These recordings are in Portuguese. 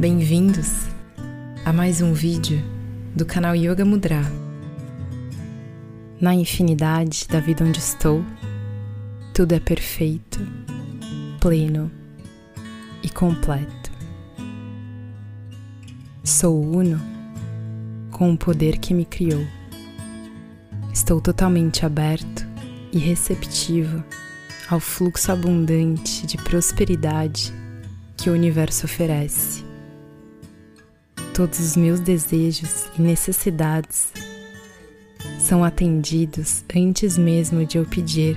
Bem-vindos a mais um vídeo do canal Yoga Mudra. Na infinidade da vida onde estou, tudo é perfeito, pleno e completo. Sou uno com o poder que me criou. Estou totalmente aberto e receptivo ao fluxo abundante de prosperidade que o universo oferece. Todos os meus desejos e necessidades são atendidos antes mesmo de eu pedir.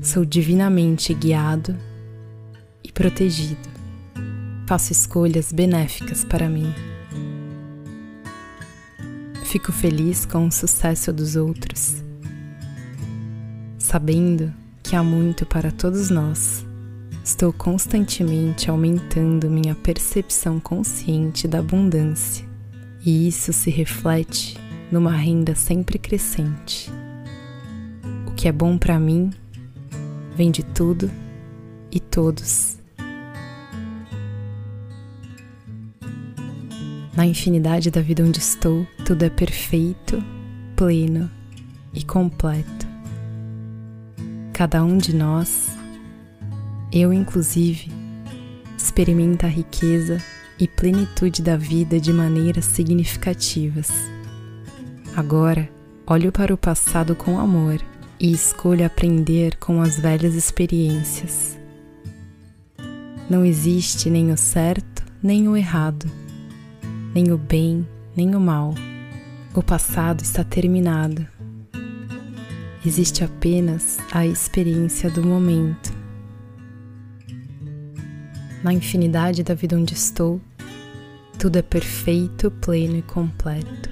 Sou divinamente guiado e protegido. Faço escolhas benéficas para mim. Fico feliz com o sucesso dos outros, sabendo que há muito para todos nós. Estou constantemente aumentando minha percepção consciente da abundância, e isso se reflete numa renda sempre crescente. O que é bom para mim vem de tudo e todos. Na infinidade da vida onde estou, tudo é perfeito, pleno e completo. Cada um de nós eu inclusive, experimenta a riqueza e plenitude da vida de maneiras significativas. Agora, olho para o passado com amor e escolho aprender com as velhas experiências. Não existe nem o certo nem o errado, nem o bem nem o mal. O passado está terminado. Existe apenas a experiência do momento na infinidade da vida onde estou, tudo é perfeito, pleno e completo.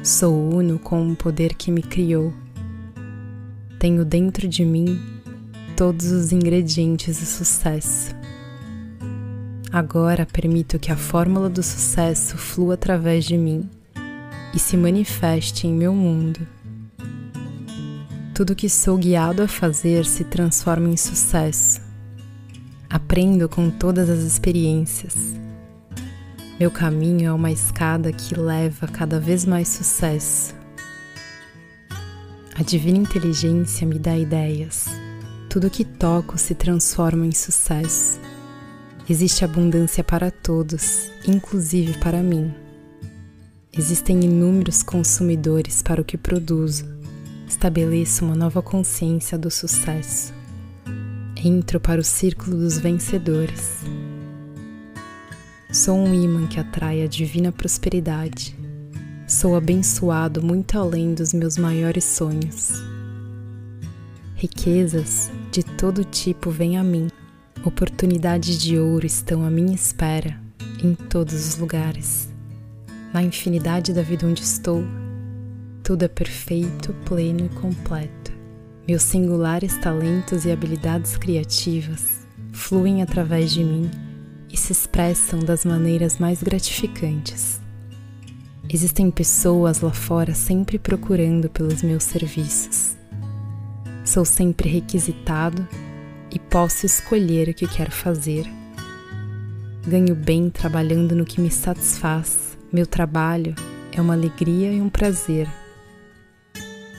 Sou uno com o poder que me criou. Tenho dentro de mim todos os ingredientes do sucesso. Agora permito que a fórmula do sucesso flua através de mim e se manifeste em meu mundo. Tudo que sou guiado a fazer se transforma em sucesso Aprendo com todas as experiências. Meu caminho é uma escada que leva cada vez mais sucesso. A divina inteligência me dá ideias. Tudo que toco se transforma em sucesso. Existe abundância para todos, inclusive para mim. Existem inúmeros consumidores para o que produzo. Estabeleço uma nova consciência do sucesso. Entro para o círculo dos vencedores. Sou um imã que atrai a divina prosperidade. Sou abençoado muito além dos meus maiores sonhos. Riquezas de todo tipo vêm a mim. Oportunidades de ouro estão à minha espera em todos os lugares. Na infinidade da vida onde estou, tudo é perfeito, pleno e completo. Meus singulares talentos e habilidades criativas fluem através de mim e se expressam das maneiras mais gratificantes. Existem pessoas lá fora sempre procurando pelos meus serviços. Sou sempre requisitado e posso escolher o que quero fazer. Ganho bem trabalhando no que me satisfaz. Meu trabalho é uma alegria e um prazer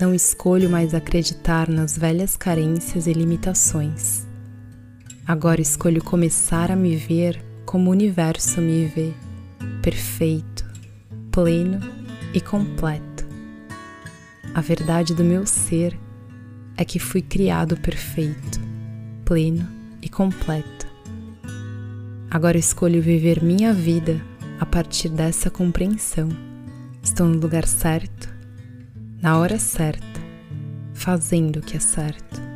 não escolho mais acreditar nas velhas carências e limitações. Agora escolho começar a me ver como o universo me vê, perfeito, pleno e completo. A verdade do meu ser é que fui criado perfeito, pleno e completo. Agora escolho viver minha vida a partir dessa compreensão. Estou no lugar certo na hora certa, fazendo o que é certo.